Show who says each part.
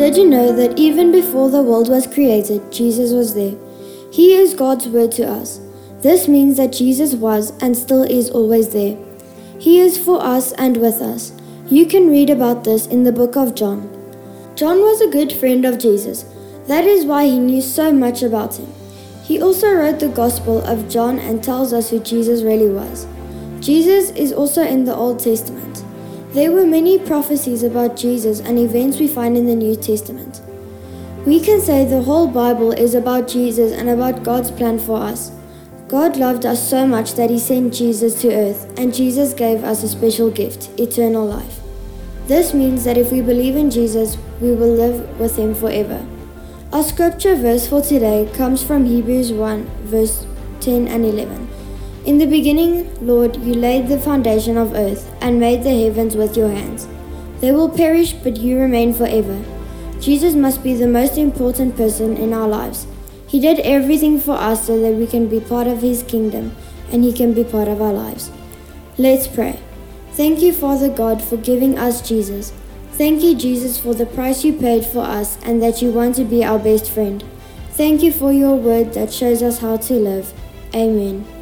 Speaker 1: Did you know that even before the world was created, Jesus was there? He is God's word to us. This means that Jesus was and still is always there. He is for us and with us. You can read about this in the book of John. John was a good friend of Jesus. That is why he knew so much about him. He also wrote the Gospel of John and tells us who Jesus really was. Jesus is also in the Old Testament. There were many prophecies about Jesus and events we find in the New Testament. We can say the whole Bible is about Jesus and about God's plan for us. God loved us so much that He sent Jesus to earth, and Jesus gave us a special gift eternal life. This means that if we believe in Jesus, we will live with Him forever. Our scripture verse for today comes from Hebrews 1, verse 10 and 11. In the beginning, Lord, you laid the foundation of earth and made the heavens with your hands. They will perish, but you remain forever. Jesus must be the most important person in our lives. He did everything for us so that we can be part of His kingdom and He can be part of our lives. Let's pray. Thank you, Father God, for giving us Jesus. Thank you, Jesus, for the price you paid for us and that you want to be our best friend. Thank you for your word that shows us how to live. Amen.